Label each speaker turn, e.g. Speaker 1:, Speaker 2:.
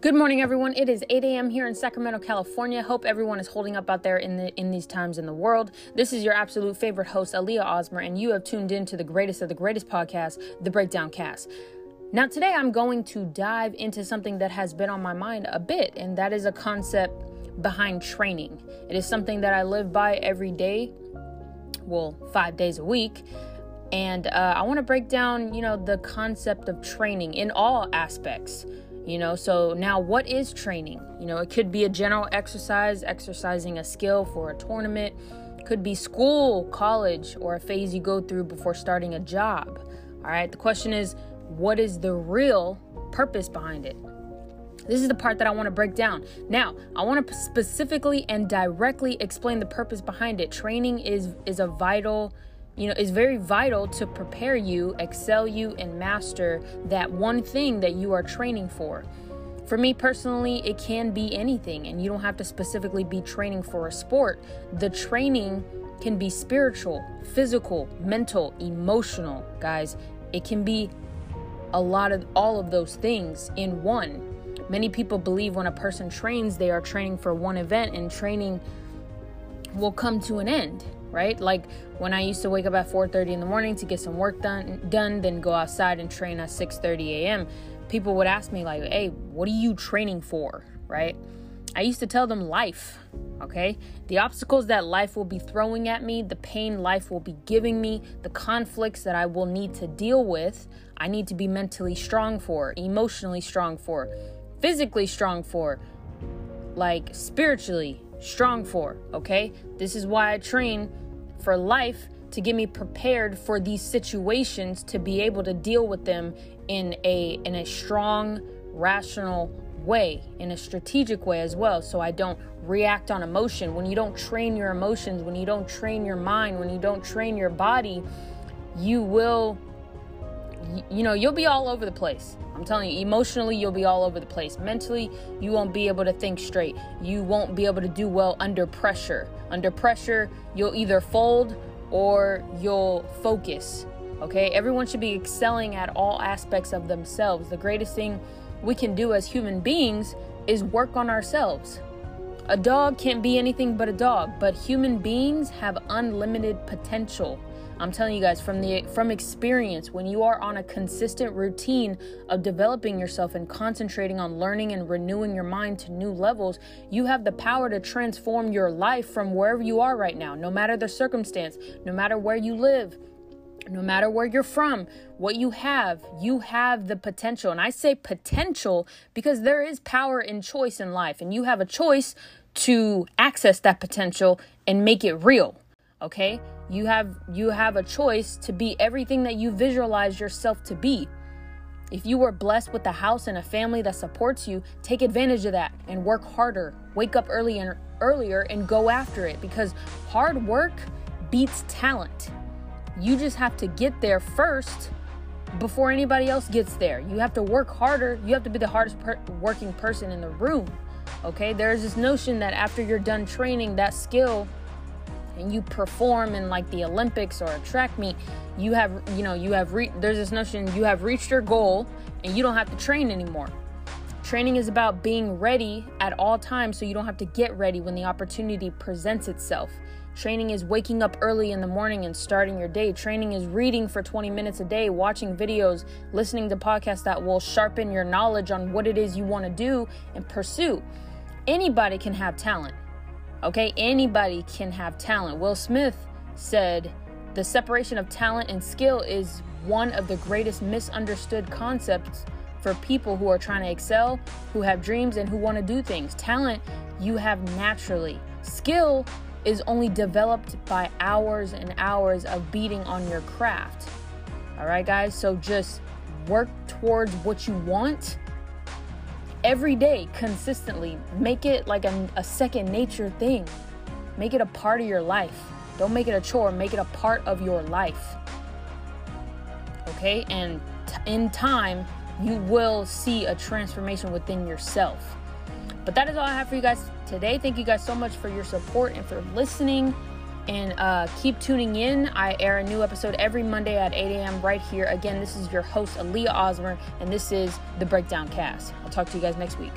Speaker 1: Good morning, everyone. It is 8 a.m. here in Sacramento, California. Hope everyone is holding up out there in the in these times in the world. This is your absolute favorite host, Aaliyah Ausmer, and you have tuned in to the greatest of the greatest podcast, The Breakdown Cast. Now, today I'm going to dive into something that has been on my mind a bit, and that is a concept behind training. It is something that I live by every day, well, five days a week. And uh, I want to break down, you know, the concept of training in all aspects you know? So now what is training? You know it could be a general exercise exercising a skill for a tournament. Could be school college or a phase you go through before starting a job. All right the question is what is the real purpose behind it this is the part that I want to break down. Now, I want to specifically and directly explain the purpose behind it. Training is is a vital you know, is very vital to prepare you, excel you, and master that one thing that you are training for. For me personally, it can be anything, and you don't have to specifically be training for a sport. The training can be spiritual, physical, mental, emotional, guys. It can be a lot of all of those things in one. Many people believe when a person trains, they are training for one event, and training will come to an end right? Like when I used to wake up at 4:30 in the morning to get some work done, done, then go outside and train at 6:30 a.m. People would ask me like, "Hey, what are you training for?" Right? I used to tell them life, okay? The obstacles that life will be throwing at me, the pain life will be giving me, the conflicts that I will need to deal with, I need to be mentally strong for, emotionally strong for, physically strong for, like spiritually strong for, okay? This is why I train for life to get me prepared for these situations to be able to deal with them in a in a strong, rational way, in a strategic way as well, so I don't react on emotion. When you don't train your emotions, when you don't train your mind, when you don't train your body, you will you know, you'll be all over the place. I'm telling you, emotionally, you'll be all over the place. Mentally, you won't be able to think straight. You won't be able to do well under pressure. Under pressure, you'll either fold or you'll focus. Okay? Everyone should be excelling at all aspects of themselves. The greatest thing we can do as human beings is work on ourselves. A dog can't be anything but a dog, but human beings have unlimited potential. I'm telling you guys from the from experience when you are on a consistent routine of developing yourself and concentrating on learning and renewing your mind to new levels, you have the power to transform your life from wherever you are right now, no matter the circumstance, no matter where you live, no matter where you're from, what you have, you have the potential. And I say potential because there is power in choice in life, and you have a choice to access that potential and make it real. Okay? You have you have a choice to be everything that you visualize yourself to be. If you were blessed with a house and a family that supports you, take advantage of that and work harder. Wake up early and earlier and go after it because hard work beats talent. You just have to get there first before anybody else gets there. You have to work harder. You have to be the hardest per- working person in the room. Okay? There's this notion that after you're done training, that skill and you perform in like the Olympics or a track meet, you have, you know, you have, re- there's this notion you have reached your goal and you don't have to train anymore. Training is about being ready at all times so you don't have to get ready when the opportunity presents itself. Training is waking up early in the morning and starting your day. Training is reading for 20 minutes a day, watching videos, listening to podcasts that will sharpen your knowledge on what it is you want to do and pursue. Anybody can have talent. Okay, anybody can have talent. Will Smith said the separation of talent and skill is one of the greatest misunderstood concepts for people who are trying to excel, who have dreams, and who want to do things. Talent you have naturally, skill is only developed by hours and hours of beating on your craft. All right, guys, so just work towards what you want every day consistently. Make it like a, a second nature thing. Make it a part of your life. Don't make it a chore, make it a part of your life. Okay? And t- in time, you will see a transformation within yourself. But that is all I have for you guys today. Thank you guys so much for your support and for listening. And uh, keep tuning in. I air a new episode every Monday at 8 a.m. right here. Again, this is your host, Aaliyah Ausmer, and this is the Breakdown Cast. I'll talk to you guys next week.